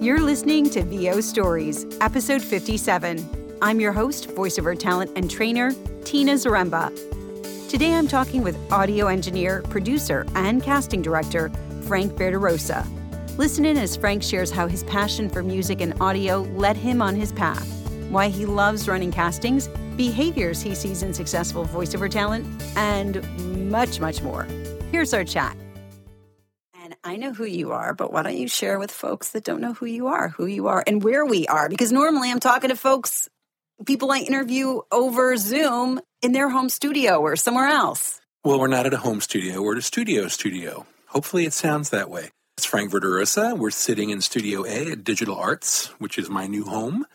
You're listening to VO Stories, episode 57. I'm your host, voiceover talent and trainer, Tina Zaremba. Today I'm talking with audio engineer, producer, and casting director, Frank Verderosa. Listen in as Frank shares how his passion for music and audio led him on his path, why he loves running castings, behaviors he sees in successful voiceover talent, and much, much more. Here's our chat. I know who you are, but why don't you share with folks that don't know who you are, who you are, and where we are? Because normally I'm talking to folks, people I interview over Zoom in their home studio or somewhere else. Well, we're not at a home studio, we're at a studio studio. Hopefully it sounds that way. It's Frank Verderosa. We're sitting in Studio A at Digital Arts, which is my new home.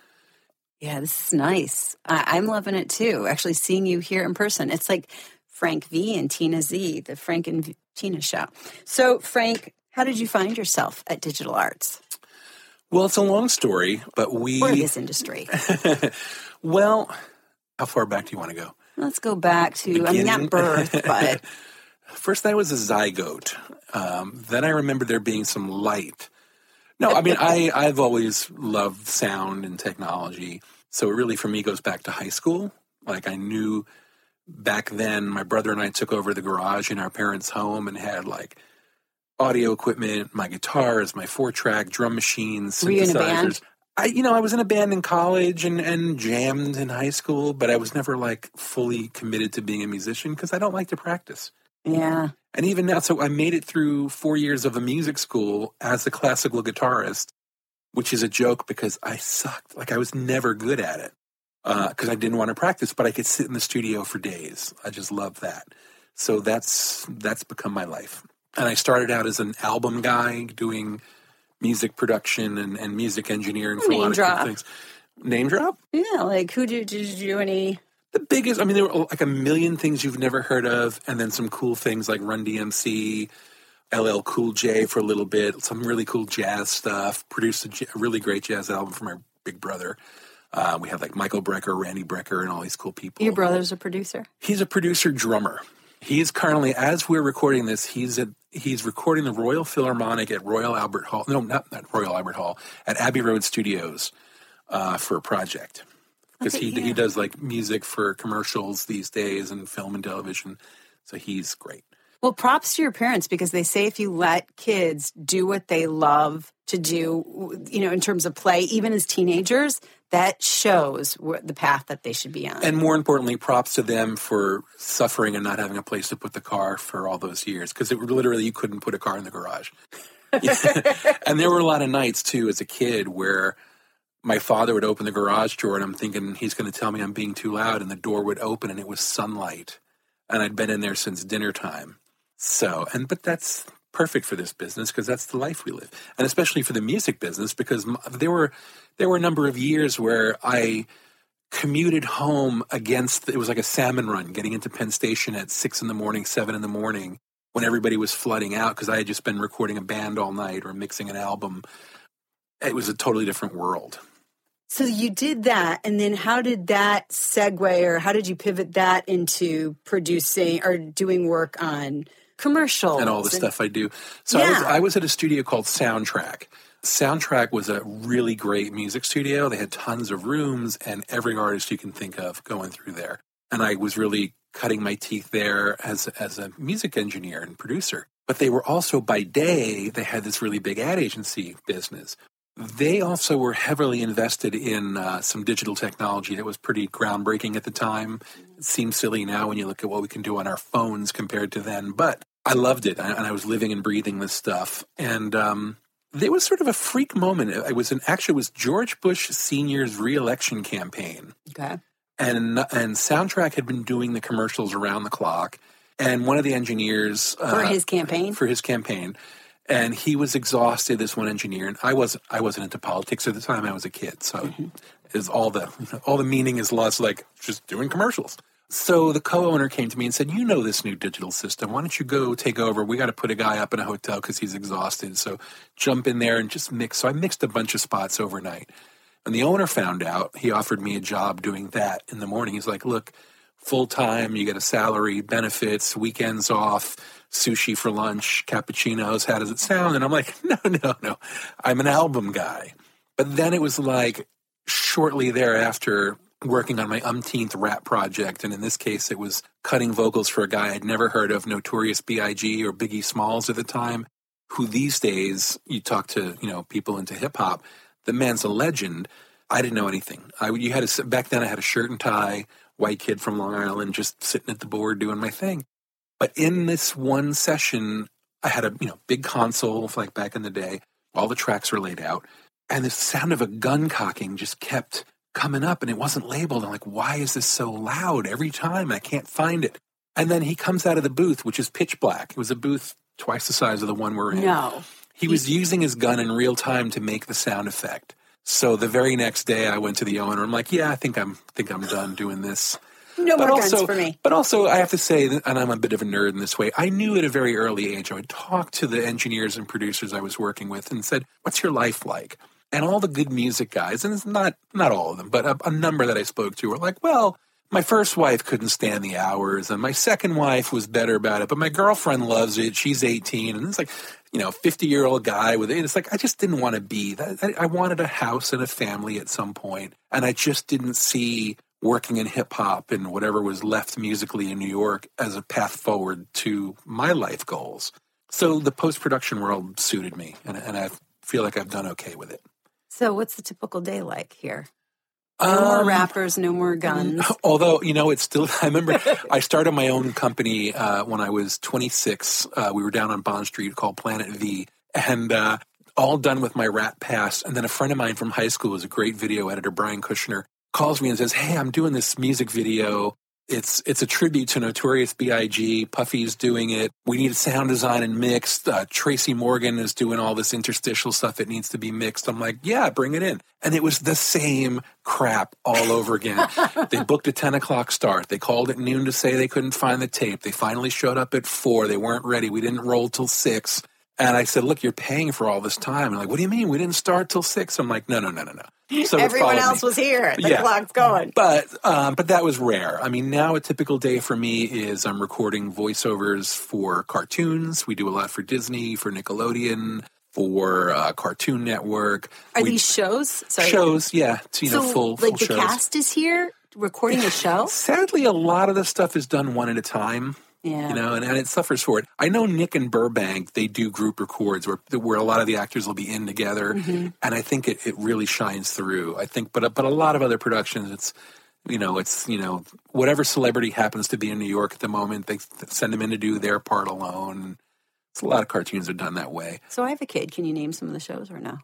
Yeah, this is nice. I- I'm loving it too. Actually, seeing you here in person, it's like Frank V and Tina Z, the Frank and v- Tina show. So, Frank, how did you find yourself at Digital Arts Well, it's a long story, but we. or this industry? well, how far back do you want to go? Let's go back to, I mean, not Beginning? birth, but First, I was a zygote. Um, then I remember there being some light. No, I mean, I, I've always loved sound and technology. So it really, for me, goes back to high school. Like, I knew back then, my brother and I took over the garage in our parents' home and had like audio equipment, my guitars, my four track drum machines, Were you in a synthesizers. band? I, you know, I was in a band in college and, and jammed in high school, but I was never like fully committed to being a musician because I don't like to practice. yeah. And even now, so I made it through four years of a music school as a classical guitarist, which is a joke because I sucked. Like I was never good at it uh, because I didn't want to practice, but I could sit in the studio for days. I just love that. So that's that's become my life. And I started out as an album guy doing music production and, and music engineering for a Name lot of drop. cool things. Name drop? Yeah, like who did, did you do any? the biggest i mean there were like a million things you've never heard of and then some cool things like run dmc ll cool j for a little bit some really cool jazz stuff produced a, j- a really great jazz album for my big brother uh, we had like michael brecker randy brecker and all these cool people Your brother's a producer. he's a producer drummer he's currently as we're recording this he's at he's recording the royal philharmonic at royal albert hall no not, not royal albert hall at abbey road studios uh, for a project because Okay, he yeah. he does like music for commercials these days and film and television so he's great Well, props to your parents because they say if you let kids do what they love to do, you know, in terms of play, even as teenagers, that shows the path that they should be on. and more importantly props to them for suffering and not having a place to put the car for all those years because it literally you couldn't put a car in the garage and there were a lot of nights too as a kid where my father would open the garage door and I'm thinking he's going to tell me I'm being too loud and the door would open and it was sunlight and I'd been in there since dinner time. So, and but that's perfect for this business because that's the life we live. And especially for the music business because there were there were a number of years where I commuted home against it was like a salmon run getting into Penn Station at 6 in the morning, 7 in the morning when everybody was flooding out because I had just been recording a band all night or mixing an album. It was a totally different world. So you did that, and then how did that segue, or how did you pivot that into producing or doing work on commercials and all the stuff I do. So I was I was at a studio called Soundtrack. Soundtrack was a really great music studio. They had tons of rooms and every artist you can think of going through there. And I was really cutting my teeth there as as a music engineer and producer. But they were also by day they had this really big ad agency business. They also were heavily invested in uh, some digital technology that was pretty groundbreaking at the time. It seems silly now when you look at what we can do on our phones compared to then, but I loved it, and and I was living and breathing this stuff. And um, there was sort of a freak moment. It was an actually it was George Bush Senior's reelection campaign, Okay. and and Soundtrack had been doing the commercials around the clock. And one of the engineers For uh, his campaign? for his campaign, and he was exhausted. This one engineer, and I wasn't. I wasn't into politics at the time. I was a kid, so mm-hmm. is all the all the meaning is lost. Like just doing commercials. So the co-owner came to me and said, "You know this new digital system. Why don't you go take over? We got to put a guy up in a hotel because he's exhausted. So jump in there and just mix." So I mixed a bunch of spots overnight. And the owner found out. He offered me a job doing that in the morning. He's like, "Look, full time. You get a salary, benefits, weekends off, sushi for lunch, cappuccinos. How does it sound? And I'm like, no, no, no. I'm an album guy. But then it was like shortly thereafter, working on my umpteenth rap project. And in this case, it was cutting vocals for a guy I'd never heard of, Notorious B.I.G. or Biggie Smalls at the time, who these days, you talk to, you know, people into hip hop, the man's a legend. I didn't know anything. I, you had a, back then I had a shirt and tie, white kid from Long Island, just sitting at the board doing my thing. But in this one session, I had a, you know, big console like back in the day. All the tracks were laid out. And the sound of a gun cocking just kept coming up and it wasn't labeled. I'm like, why is this so loud every time? I can't find it. And then he comes out of the booth, which is pitch black. It was a booth twice the size of the one we're in. No. He was using his gun in real time to make the sound effect. So the very next day I went to the owner. I'm like, yeah, I think I'm think I'm done doing this. No but more also, guns for me. But also, I have to say, that, and I'm a bit of a nerd in this way. I knew at a very early age, I would talk to the engineers and producers I was working with, and said, "What's your life like?" And all the good music guys, and it's not not all of them, but a, a number that I spoke to were like, "Well, my first wife couldn't stand the hours, and my second wife was better about it, but my girlfriend loves it. She's 18, and it's like, you know, 50 year old guy with it. It's like I just didn't want to be that. I, wanted a house and a family at some point, and I just didn't see working in hip hop and whatever was left musically in New York as a path forward to my life goals. So the post production world suited me, and, and I feel like I've done okay with it. So, what's the typical day like here? No more Um, rappers, no more guns. Although you know, it's still. I remember I started my own company uh, when I was 26. Uh, we were down on Bond Street called Planet V, and uh, all done with my rap past. And then a friend of mine from high school, was a great video editor, Brian Kushner, calls me and says, "Hey, I'm doing this music video." It's it's a tribute to Notorious B.I.G. Puffy's doing it. We need sound design and mixed. Uh, Tracy Morgan is doing all this interstitial stuff that needs to be mixed. I'm like, yeah, bring it in. And it was the same crap all over again. they booked a 10 o'clock start. They called at noon to say they couldn't find the tape. They finally showed up at four. They weren't ready. We didn't roll till six. And I said, look, you're paying for all this time. And like, what do you mean? We didn't start till six. I'm like, no, no, no, no, no. So Everyone else me. was here. The Yeah. clock's going. But um, but that was rare. I mean, now a typical day for me is I'm recording voiceovers for cartoons. We do a lot for Disney, for Nickelodeon, for uh, Cartoon Network. Are we, these shows? Sorry. shows? Yeah, it's, you know, so, full like full the shows. cast is here recording the show. Sadly, a lot of the stuff is done one at a time. Yeah. You know, and, and it suffers for it. I know Nick and Burbank, they do group records where where a lot of the actors will be in together, Mm-hmm. and I think it, it really shines through. I think, but but a lot of other productions, it's you know, it's you know, whatever celebrity happens to be in New York at the moment, they send them in to do their part alone. It's a lot of cartoons are done that way. So I have a kid. Can you name some of the shows or no?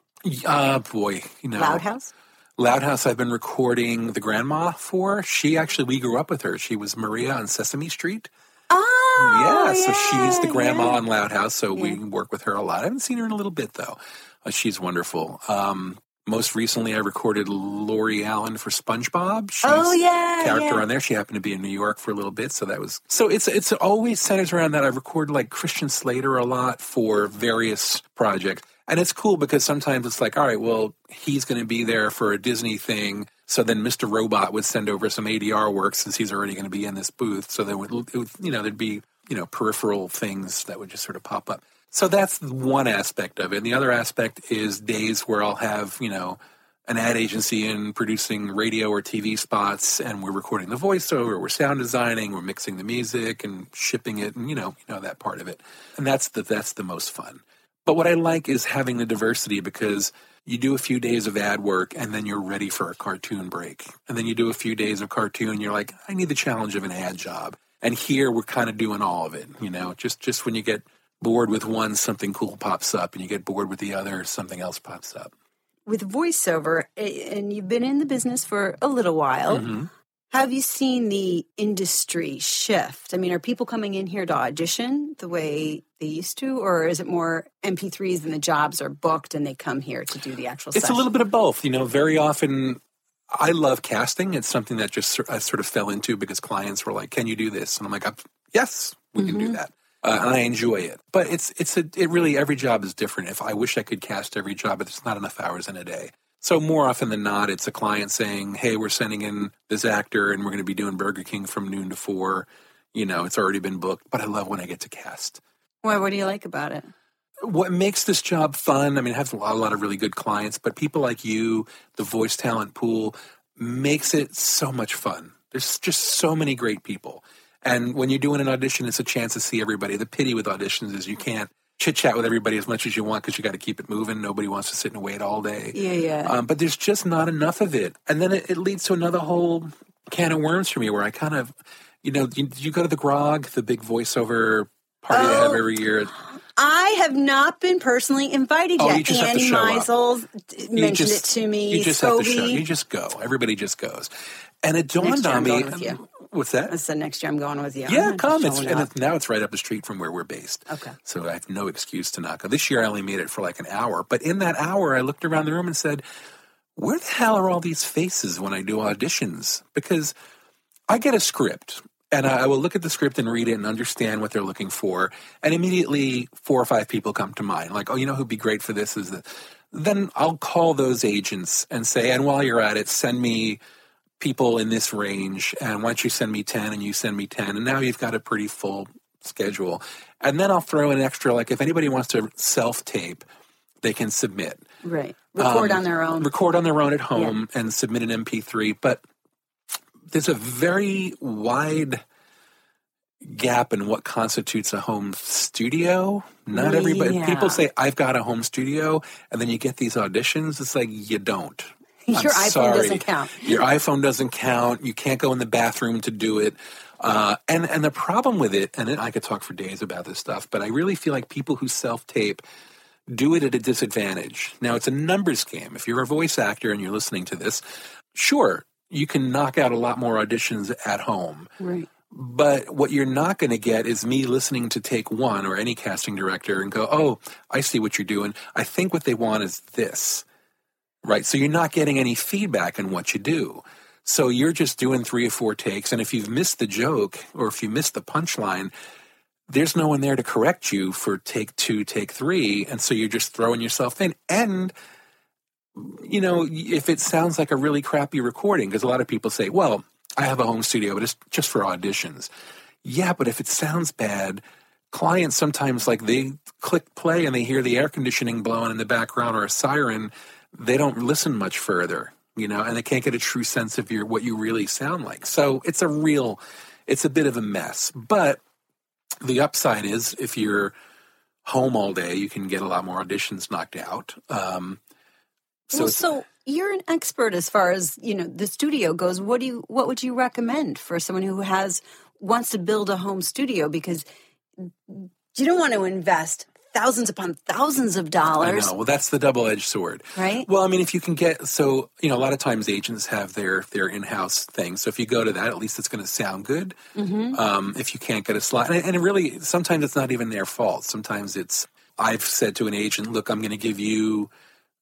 Uh boy, you know, Loud House. Loud House, I've been recording the grandma for. She actually, we grew up with her. She was Maria on Sesame Street. Oh, yeah, so she's the grandma yeah. on Loud House, so we work with her a lot. I haven't seen her in a little bit though. Uh, she's wonderful. Um, most recently, I recorded Lori Alan for SpongeBob. She's Oh, yeah, character yeah. on there. She happened to be in New York for a little bit, so that was so. It's it's always centers around that. I record like Christian Slater a lot for various projects, and it's cool because sometimes it's like, all right, well, he's going to be there for a Disney thing. So then Mr. Robot would send over some ADR work since he's already going to be in this booth. So there would, would, you know, there'd be, you know, peripheral things that would just sort of pop up. So that's one aspect of it. And the other aspect is days where I'll have, you know, an ad agency in producing radio or TV spots and we're recording the voiceover, we're sound designing, we're mixing the music and shipping it and you know, you know that part of it. And that's the that's the most fun. But what I like is having the diversity because you do a few days of ad work and then you're ready for a cartoon break. And then you do a few days of cartoon, you're like, I need the challenge of an ad job. And here we're kind of doing all of it, you know, just just when you get bored with one, something cool pops up, and you get bored with the other, something else pops up. With voiceover, and you've been in the business for a little while. Mm-hmm. Have you seen the industry shift? I mean, are people coming in here to audition the way they used to, or is it more MP3s and the jobs are booked and they come here to do the actual? Stuff? It's a little bit of both. You know, very often I love casting. It's something that just I sort of fell into because clients were like, "Can you do this?" And I'm like, "Yes, we can do that." Uh, and I enjoy it. But it's it's a it really every job is different. If I wish I could cast every job, but there's not enough hours in a day. So more often than not, it's a client saying, "Hey, we're sending in this actor, and we're going to be doing Burger King from noon to four. You know, it's already been booked, but I love when I get to cast. Why? What do you like about it? What makes this job fun? I mean, I have a lot, a lot of really good clients, but people like you, the voice talent pool, makes it so much fun. There's just so many great people. And when you're doing an audition, it's a chance to see everybody. The pity with auditions is you can't chit chat with everybody as much as you want because you got to keep it moving. Nobody wants to sit and wait all day. Yeah, yeah. Um, but there's just not enough of it. And then it, it, leads to another whole can of worms for me where I kind of, you know, you, you go to the Grog, the big voiceover party oh, they have every year. I have not been personally invited oh, yet. Annie Meisel mentioned just, it to me. You just have to show. You just go. Everybody just goes. And it dawned on me. What's that? That's the next year I'm going with you. Yeah, come. It's, and it's, now it's right up the street from where we're based. Okay. So I have no excuse to not go. This year I only made it for like an hour. But in that hour, I looked around the room and said, where the hell are all these faces when I do auditions? Because I get a script and I will look at the script and read it and understand what they're looking for. And immediately four or five people come to mind. Like, oh, you know who'd be great for this is the then I'll call those agents and say, and while you're at it, send me people in this range. And once you send me 10 and you send me 10, and now you've got a pretty full schedule. And then I'll throw in an extra, like if anybody wants to self tape, they can submit. Right. Record um, on their own. Record on their own at home yeah. and submit an MP3. But there's a very wide gap in what constitutes a home studio. Not everybody, yeah. people say, I've got a home studio, and then you get these auditions. It's like, you don't. Your I'm iPhone sorry. doesn't count. Your iPhone doesn't count. You can't go in the bathroom to do it. Uh, and and the problem with it, and I could talk for days about this stuff, but I really feel like people who self tape do it at a disadvantage. Now it's a numbers game. If you're a voice actor and you're listening to this, sure, you can knock out a lot more auditions at home. Right. But what you're not going to get is me listening to take one or any casting director and go, oh, I see what you're doing. I think what they want is this right? So you're not getting any feedback on what you do. So you're just doing three or four takes. And if you've missed the joke or if you missed the punchline, there's no one there to correct you for take two, take three. And so you're just throwing yourself in. And, you know, if it sounds like a really crappy recording, because a lot of people say, well, I have a home studio, but it's just for auditions. Yeah, but if it sounds bad, clients sometimes like they click play and they hear the air conditioning blowing in the background or a siren they don't listen much further, you know, and they can't get a true sense of your what you really sound like. So it's a real, it's a bit of a mess. But the upside is if you're home all day, you can get a lot more auditions knocked out. Um, so, well, so you're an expert as far as you know the studio goes. What do you what would you recommend for someone who has wants to build a home studio because you don't want to invest thousands upon thousands of dollars. I know. Well, that's the double-edged sword, right? Well, I mean, if you can get so you know, a lot of times agents have their their in-house thing. So if you go to that, at least it's going to sound good. Mm-hmm. Um, if you can't get a slot, and, and really, sometimes it's not even their fault. Sometimes it's I've said to an agent, "Look, I'm going to give you."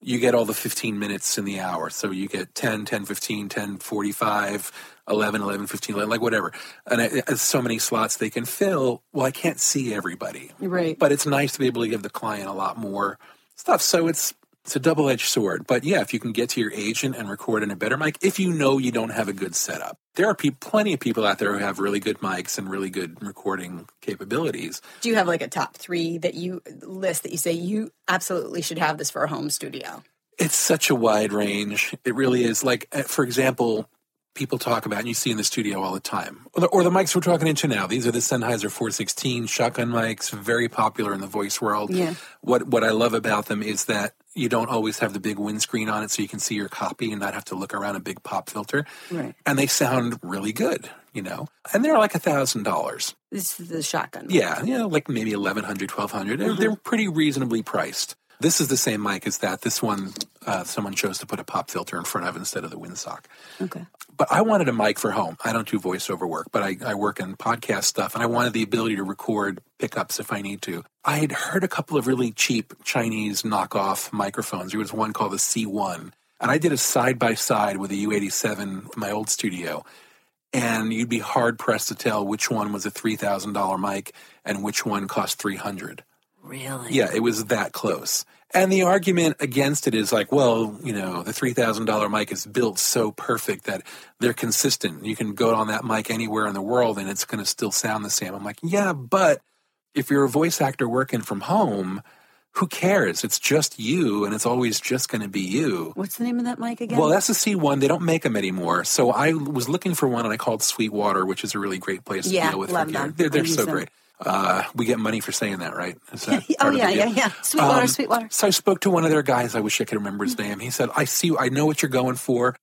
You get all the 15 minutes in the hour. So you get 10, 10, 15, 10, 45, 11, 11, 15, 11, like whatever. And I, so many slots they can fill. Well, I can't see everybody. Right. But it's nice to be able to give the client a lot more stuff. So it's it's a double edged sword. But yeah, if you can get to your agent and record in a better mic, if you know you don't have a good setup, there are pe- plenty of people out there who have really good mics and really good recording capabilities. Do you have like a top three that you list that you say you absolutely should have this for a home studio? It's such a wide range. It really is. Like, uh, for example, people talk about and you see in the studio all the time. Or the, or the, mics we're talking into now. These are the Sennheiser 416 shotgun mics, very popular in the voice world. Yeah. What what I love about them is that you don't always have the big windscreen on it so you can see your copy and not have to look around a big pop filter. Right. And they sound really good, you know. And they're like a thousand dollars. This is the shotgun. Yeah, know, like maybe 1100 1200 mm-hmm. They're pretty reasonably priced. This is the same mic as that. This one, uh, someone chose to put a pop filter in front of instead of the windsock. Okay. But I wanted a mic for home. I don't do voiceover work, but I, I work in podcast stuff, and I wanted the ability to record pickups if I need to. I had heard a couple of really cheap Chinese knockoff microphones. There was one called the C1, and I did a side by side with a U87, my old studio and you'd be hard pressed to tell which one was a three thousand dollar mic and which one cost three hundred. Really? Yeah, it was that close. And the argument against it is like, well, you know, the $3,000 mic is built so perfect that they're consistent. You can go on that mic anywhere in the world and it's going to still sound the same. I'm like, yeah, but if you're a voice actor working from home, who cares? It's just you and it's always just going to be you. What's the name of that mic again? Well, that's the C1. They don't make them anymore. So I was looking for one and I called Sweetwater, which is a really great place Yeah, to deal with love from here. them. They're, they're so them. great. Uh, we get money for saying that, right? That oh part of the yeah, yeah, yeah. Sweetwater, Um, Sweetwater. So I spoke to one of their guys. I wish I could remember his name. He said, "I see. I know what you're going for.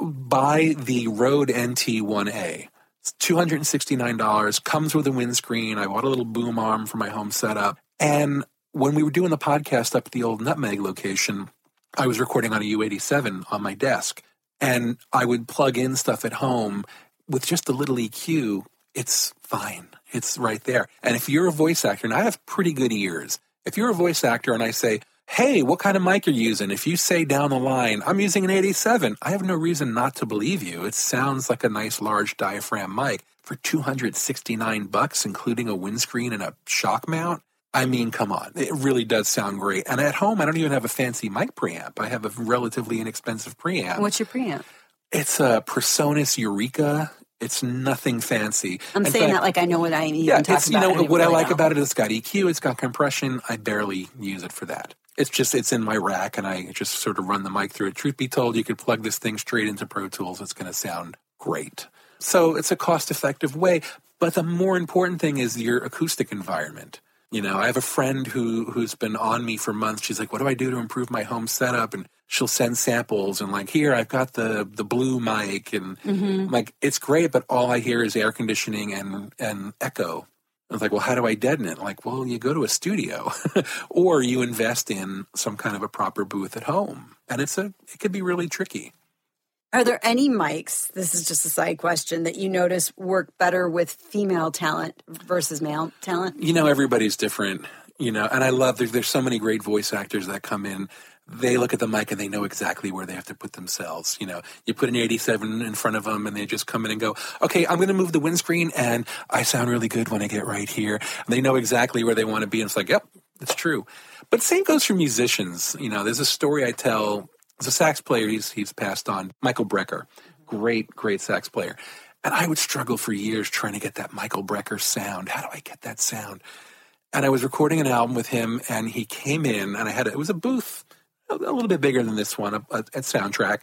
Buy the Rode NT1A. It's two hundred and sixty nine dollars. Comes with a windscreen. I bought a little boom arm for my home setup. And when we were doing the podcast up at the old Nutmeg location, I was recording on a U87 on my desk, and I would plug in stuff at home with just a little EQ. It's fine. It's right there. And if you're a voice actor, and I have pretty good ears, if you're a voice actor and I say, Hey, what kind of mic are you using? If you say down the line, I'm using an 87, I have no reason not to believe you. It sounds like a nice large diaphragm mic for 269 bucks, including a windscreen and a shock mount. I mean, come on. It really does sound great. And at home, I don't even have a fancy mic preamp. I have a relatively inexpensive preamp. What's your preamp? It's a Presonus Eureka. It's nothing fancy. I'm In saying fact, that like I know what I even yeah, talk it's you know what I like don't. about it. It's got EQ, it's got compression. I barely use it for that. It's just it's in my rack, and I just sort of run the mic through it. Truth be told, you could plug this thing straight into Pro Tools. It's going to sound great. So it's a cost-effective way. But the more important thing is your acoustic environment. You know, I have a friend who who's been on me for months. She's like, "What do I do to improve my home setup?" And she'll send samples and like, "Here, I've got the the blue mic," and mm-hmm. I'm like, "It's great," but all I hear is air conditioning and and echo. I was like, "Well, how do I deaden it?" Like, well, you go to a studio, or you invest in some kind of a proper booth at home, and it's a it could be really tricky. Are there any mics? This is just a side question that you notice work better with female talent versus male talent. you know everybody's different you know and i love there's, there's so many great voice actors that come in they look at the mic and they know exactly where they have to put themselves. You know you put an 87 in front of them and they just come in and go okay i'm going to move the windscreen and i sound really good when i get right here. And they know exactly where they want to be and it's like yep it's true. But same goes for musicians. You know there's a story i tell there's a sax player he's, he's passed on michael brecker. Great great sax player. And I would struggle for years trying to get that Michael Brecker sound. How do I get that sound? And I was recording an album with him, and he came in, and I had a, it was a booth a, a little bit bigger than this one a- a- at Soundtrack.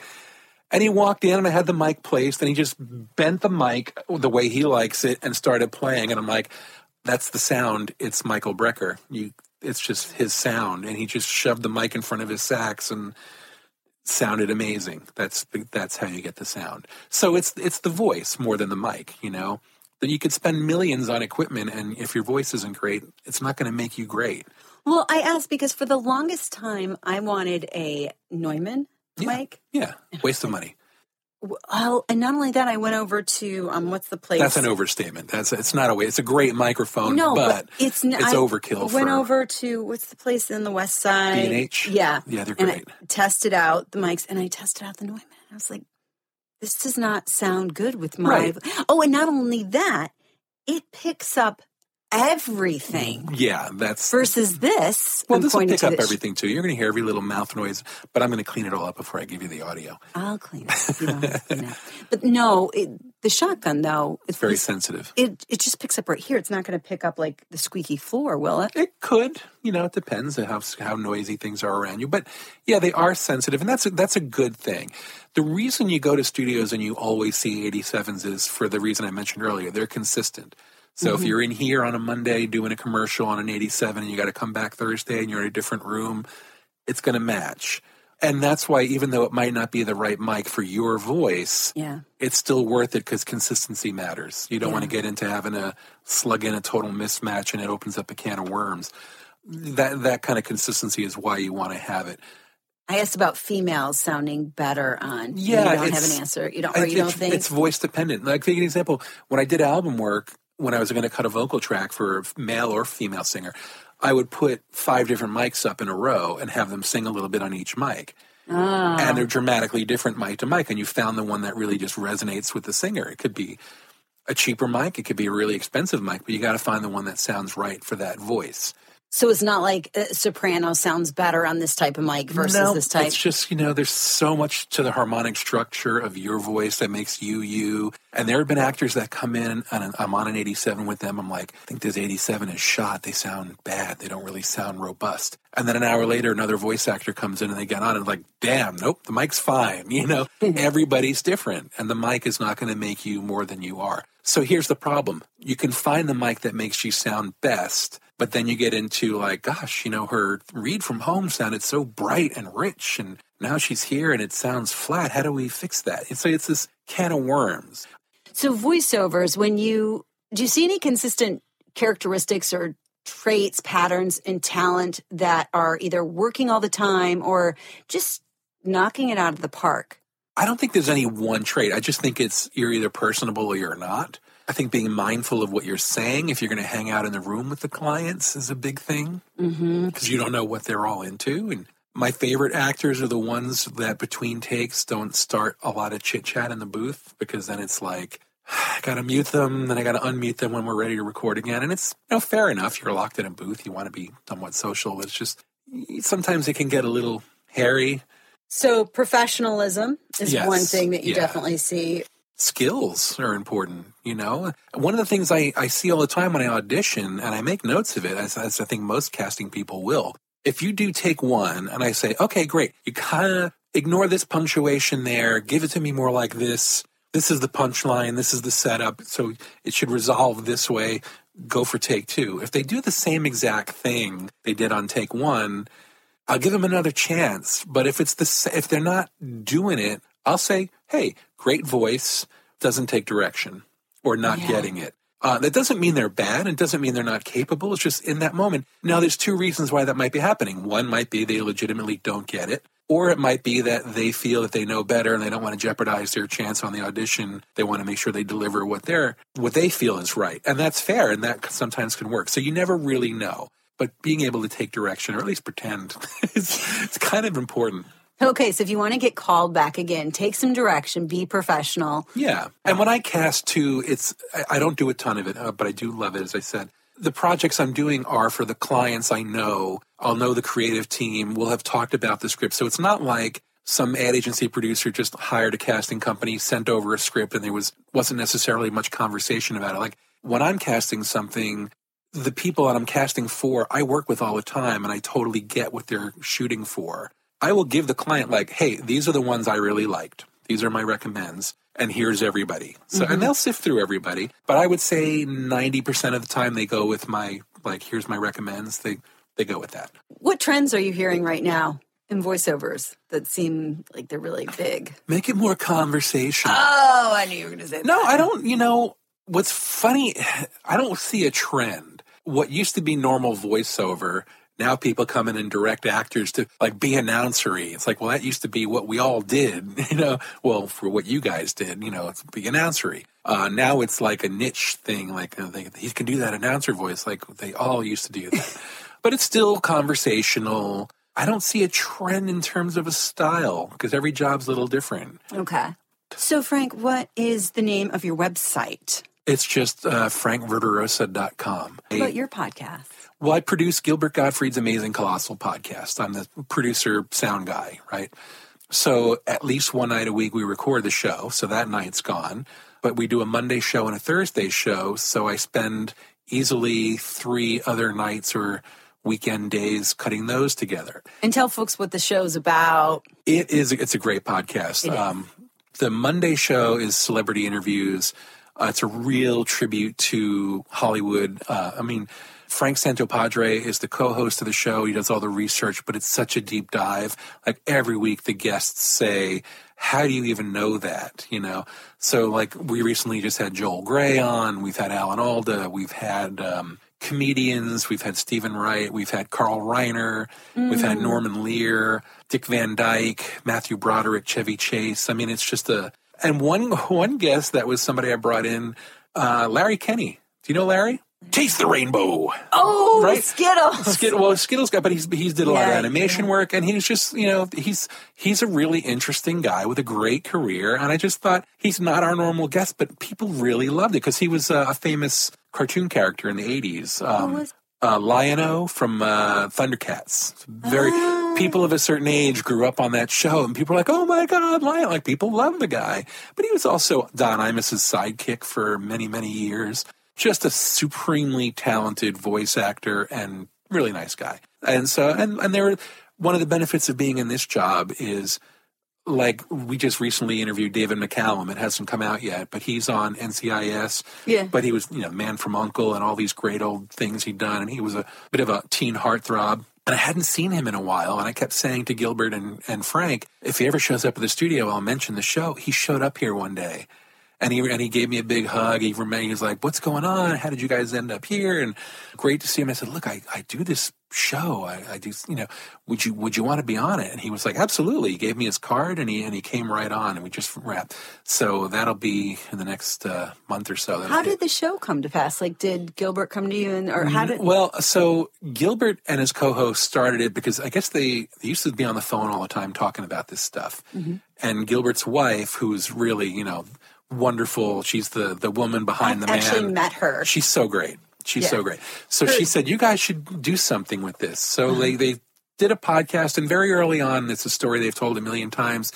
And he walked in, and I had the mic placed, and he just bent the mic the way he likes it and started playing. And I'm like, "That's the sound. It's Michael Brecker. You, it's just his sound." And he just shoved the mic in front of his sax and sounded amazing. That's that's how you get the sound. So it's it's the voice more than the mic, you know. That you could spend millions on equipment, and if your voice isn't great, it's not going to make you great. Well, I asked because for the longest time I wanted a Neumann mic. Yeah, waste of money. Well, and not only that, I went over to um, what's the place? That's an overstatement. That's it's not a way. It's a great microphone, no, but, it's it's overkill. I overkill. Went over to what's the place in the West Side? B&H? Yeah, Yeah, they're and great. I tested out the mics, and I tested out the Neumann. I was like, this does not sound good with my. Right. Oh, and not only that, it picks up everything Yeah, that's versus this. well. I'm This will pick to up everything too. You're going to hear every little mouth noise, but I'm going to clean it all up before I give you the audio. I'll clean it. if You don't have to clean it. But no, it, the shotgun though, it's Very it's- sensitive. It it just picks up right here. It's not going to pick up like the squeaky floor, will it? It could, you know, it depends on how how noisy things are around you. But yeah, they are sensitive, and that's a, that's a good thing. The reason you go to studios and you always see 87s is for the reason I mentioned earlier. They're consistent. So if mm-hmm. you're in here on a Monday doing a commercial on an 87, and you got to come back Thursday, and you're in a different room, it's going to match. And that's why, even though it might not be the right mic for your voice, Yeah. it's still worth it because consistency matters. You don't want to get into having to slug in a total mismatch and it opens up a can of worms. That that kind of consistency is why you want to have it. I asked about females sounding better on. Yeah, you don't have an answer. You don't, or you don't think it's voice dependent. Like, take an example. When I did album work, when I was going to cut a vocal track for a male or female singer, I would put five different mics up in a row and have them sing a little bit on each mic. Ah. And they're dramatically different mic to mic, and you found the one that really just resonates with the singer. It could be a cheaper mic, it could be a really expensive mic, but you got to find the one that sounds right for that voice. So it's not like uh, soprano sounds better on this type of mic versus no, this type. It's just, you know, there's so much to the harmonic structure of your voice that makes you you. And there have been actors that come in and I'm on an 87 with them. I'm like, I think this 87 is shot. They sound bad. They don't really sound robust. And then an hour later, another voice actor comes in and they get on and like, damn, nope, the mic's fine. You know, everybody's different and the mic is not going to make you more than you are. So here's the problem. You can find the mic that makes you sound best, but then you get into like, gosh, you know, her read from home sounded so bright and rich, and now she's here and it sounds flat. How do we fix that? And so it's this can of worms. So voiceovers, when you do you see any consistent characteristics or traits, patterns and talent that are either working all the time or just knocking it out of the park? I don't think there's any one trait. I just think it's you're either personable or you're not. I think being mindful of what you're saying, if you're going to hang out in the room with the clients, is a big thing because mm-hmm. you don't know what they're all into. And my favorite actors are the ones that between takes don't start a lot of chit chat in the booth because then it's like, I got to mute them, then I got to unmute them when we're ready to record again. And it's you know, fair enough. You're locked in a booth. You want to be somewhat social. It's just sometimes it can get a little hairy. So professionalism is Yes, one thing that you yeah. definitely see. skills are important you know one of the things I, I see all the time when i audition and i make notes of it as, as i think most casting people will if you do take one and i say okay great you kind of ignore this punctuation there give it to me more like this this is the punchline this is the setup so it should resolve this way go for take two if they do the same exact thing they did on take one I'll give them another chance. But if it's the if they're not doing it, I'll say, "Hey, great voice doesn't take direction or not Yeah. getting it." Uh, that doesn't mean they're bad. It doesn't mean they're not capable. It's just in that moment. Now, there's two reasons why that might be happening. One might be they legitimately don't get it, or it might be that they feel that they know better and they don't want to jeopardize their chance on the audition. They want to make sure they deliver what they're what they feel is right, and that's fair. And that sometimes can work. So you never really know. But being able to take direction, or at least pretend, is it's kind of important. Okay, so if you want to get called back again, take some direction, be professional. Yeah. And when I cast too, it's I, don't do a ton of it, uh, but I do love it. As I said, the projects I'm doing are for the clients I know. I'll know the creative team. We'll have talked about the script, so it's not like some ad agency producer just hired a casting company, sent over a script, and there was wasn't necessarily much conversation about it. Like when I'm casting something, the people that I'm casting for, I work with all the time, and I totally get what they're shooting for. I will give the client like, "Hey, these are the ones I really liked. These are my recommends, and here's everybody." So, and mm-hmm. they'll sift through everybody, but I would say 90% of the time they go with my like, "Here's my recommends." They they go with that. What trends are you hearing right now in voiceovers that seem like they're really big? Make it more conversational. Oh, I knew you were going to say that. No, I don't. You know, what's funny, I don't see a trend. What used to be normal voiceover, now people come in and direct actors to like be announcery. It's like, well, that used to be what we all did, you know. Well, for what you guys did, you know, it's be announcery. Uh, now it's like a niche thing. Like uh, they, he can do that announcer voice, like they all used to do that. but it's still conversational. I don't see a trend in terms of a style because every job's a little different. Okay. So, Frank, what is the name of your website? It's just uh, frankverderosa.com. What about your podcast? Well, I produce Gilbert Gottfried's Amazing Colossal podcast. I'm the producer, sound guy, right? So at least one night a week we record the show. So that night's gone. But we do a Monday show and a Thursday show. So I spend easily three other nights or weekend days cutting those together. And tell folks what the show's about. It is. It's a great podcast. Um, the Monday show is celebrity interviews. Uh, it's a real tribute to Hollywood. Uh, I mean, Frank Santopadre is the co-host of the show. He does all the research, but it's such a deep dive. Like every week, the guests say, "How do you even know that?" You know. So, like, we recently just had Joel Grey on. We've had Alan Alda. We've had. Um, comedians. We've had Steven Wright. We've had Carl Reiner. We've had Norman Lear, Dick Van Dyke, Matthew Broderick, Chevy Chase. I mean, it's just a. And one one guest that was somebody I brought in, uh, Larry Kenney. Do you know Larry? Chase the Rainbow. Oh, Right. Skittles. Skid, well, Skittles guy, but he's he's did a lot of Yeah, animation work, and he's just you know he's he's a really interesting guy with a great career, and I just thought he's not our normal guest, but people really loved it because he was uh, a famous cartoon character in the eighties. Um, was- uh, Lion-O from uh, Thundercats. Very people of a certain age grew up on that show, and people were like, "Oh my God, Lion!" Like people love the guy, but he was also Don Imus's sidekick for many, many years. Just a supremely talented voice actor and really nice guy. And so, and and there, one of the benefits of being in this job is like we just recently interviewed David McCallum. It hasn't come out yet, but he's on NCIS. Yeah. But he was, you know, Man from Uncle and all these great old things he'd done. And he was a bit of a teen heartthrob. And I hadn't seen him in a while. And I kept saying to Gilbert and, and Frank, if he ever shows up at the studio, I'll mention the show. He showed up here one day and he and he gave me a big hug. He remained. He was like, "What's going on? How did you guys end up here?" And great to see him. I said, "Look, I, I do this show. I, I do. You know, would you would you want to be on it?" And he was like, "Absolutely." He gave me his card and he and he came right on and we just wrapped. So that'll be in the next uh, month or so. How did the show come to pass? Like, did Gilbert come to you, and or how did? Well, so Gilbert and his co-host started it because I guess they, they used to be on the phone all the time talking about this stuff. Mm-hmm. And Gilbert's wife, who's really you know wonderful, she's the the woman behind the I actually met her. She's so great. She's Yeah. so great. So she said, "You guys should do something with this." So Uh-huh. they they did a podcast, and very early on, it's a story they've told a million times.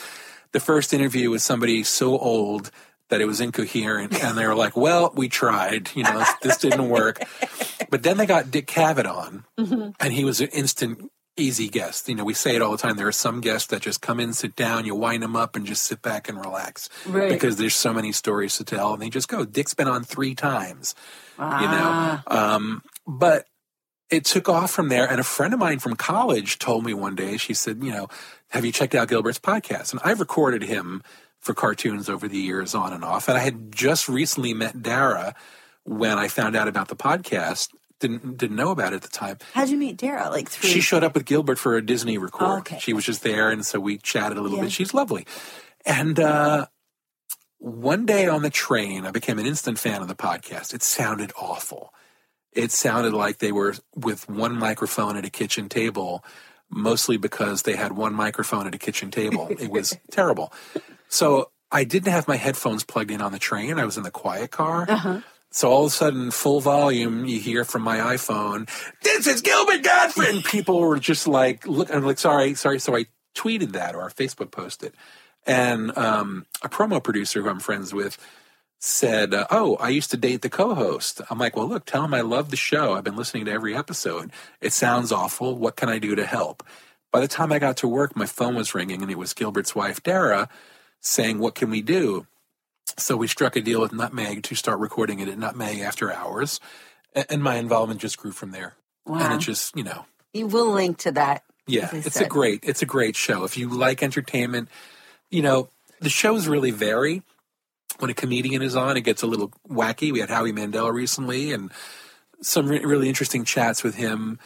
The first interview was somebody so old that it was incoherent, and they were like, "Well, we tried. You know, this, this didn't work." But then they got Dick Cavett on, Mm-hmm. and he was an instant easy guest. You know, we say it all the time. There are some guests that just come in, sit down, you wind them up, and just sit back and relax Right. because there's so many stories to tell, and they just go. Dick's been on three times, you Ah. know. Um, but it took off from there. And a friend of mine from college told me one day. She said, "You know, have you checked out Gilbert's podcast?" And I've recorded him for cartoons over the years, on and off. And I had just recently met Dara when I found out about the podcast. Didn't didn't know about it at the time. How'd you meet Dara? Like through? She showed up with Gilbert for a Disney record. Oh, okay. She was just there, and so we chatted a little Yeah. bit. She's lovely. And uh, one day on the train, I became an instant fan of the podcast. It sounded awful. It sounded like they were with one microphone at a kitchen table, mostly because they had one microphone at a kitchen table. It was terrible. So I didn't have my headphones plugged in on the train. I was in the quiet car. Uh-huh. So all of a sudden, full volume, you hear from my iPhone, "This is Gilbert Gottfried," and people were just like, "Look," I'm like, "Sorry, sorry." So I tweeted that or Facebook posted, and um, a promo producer who I'm friends with said, uh, "Oh, I used to date the co-host." I'm like, "Well, look, tell him I love the show. I've been listening to every episode. It sounds awful. What can I do to help?" By the time I got to work, my phone was ringing, and it was Gilbert's wife, Dara, saying, "What can we do?" So we struck a deal with Nutmeg to start recording it at Nutmeg after hours, and my involvement just grew from there. And Wow. it just, you know, You will link to that. yeah, it's a great, it's a great show. If you like entertainment, you know, the shows really vary. When a comedian is on, it gets a little wacky. We had Howie Mandel recently, and some re- really interesting chats with him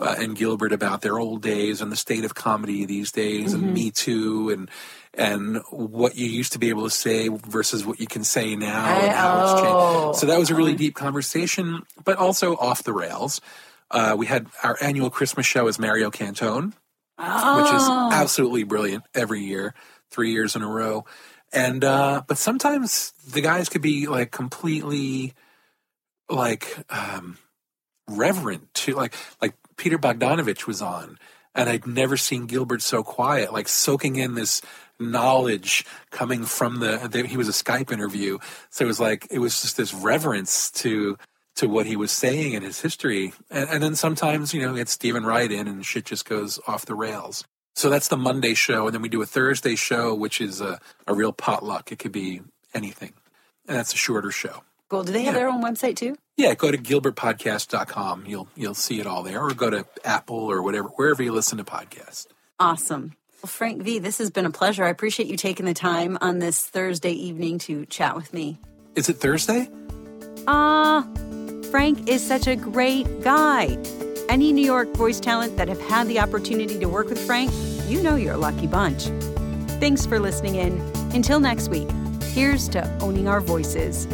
uh, and Gilbert about their old days and the state of comedy these days, Mm-hmm. and Me Too, and and what you used to be able to say versus what you can say now, and how it's Oh. changed. So that was a really deep conversation, but also off the rails. Uh, we had our annual Christmas show as Mario Cantone, which is Oh. absolutely brilliant every year, three years in a row. And uh, but sometimes the guys could be like completely like um, reverent to like like Peter Bogdanovich was on, and I'd never seen Gilbert so quiet, like soaking in this knowledge coming from the, the he was a Skype interview, so it was like it was just this reverence to to what he was saying in his history, and, and then sometimes you know it's Steven Wright in and shit just goes off the rails. So that's the Monday show, and then we do a Thursday show, which is a, a real potluck. It could be anything, and that's a shorter show. Cool. Do they have Yeah. their own website too? Yeah, go to gilbertpodcast.com. You'll you'll see it all there, or go to Apple or whatever wherever you listen to podcasts. Awesome. Well, Frank V, this has been a pleasure. I appreciate you taking the time on this Thursday evening to chat with me. Is it Thursday? Ah, Frank is such a great guy. Any New York voice talent that have had the opportunity to work with Frank, you know you're a lucky bunch. Thanks for listening in. Until next week, here's to owning our voices.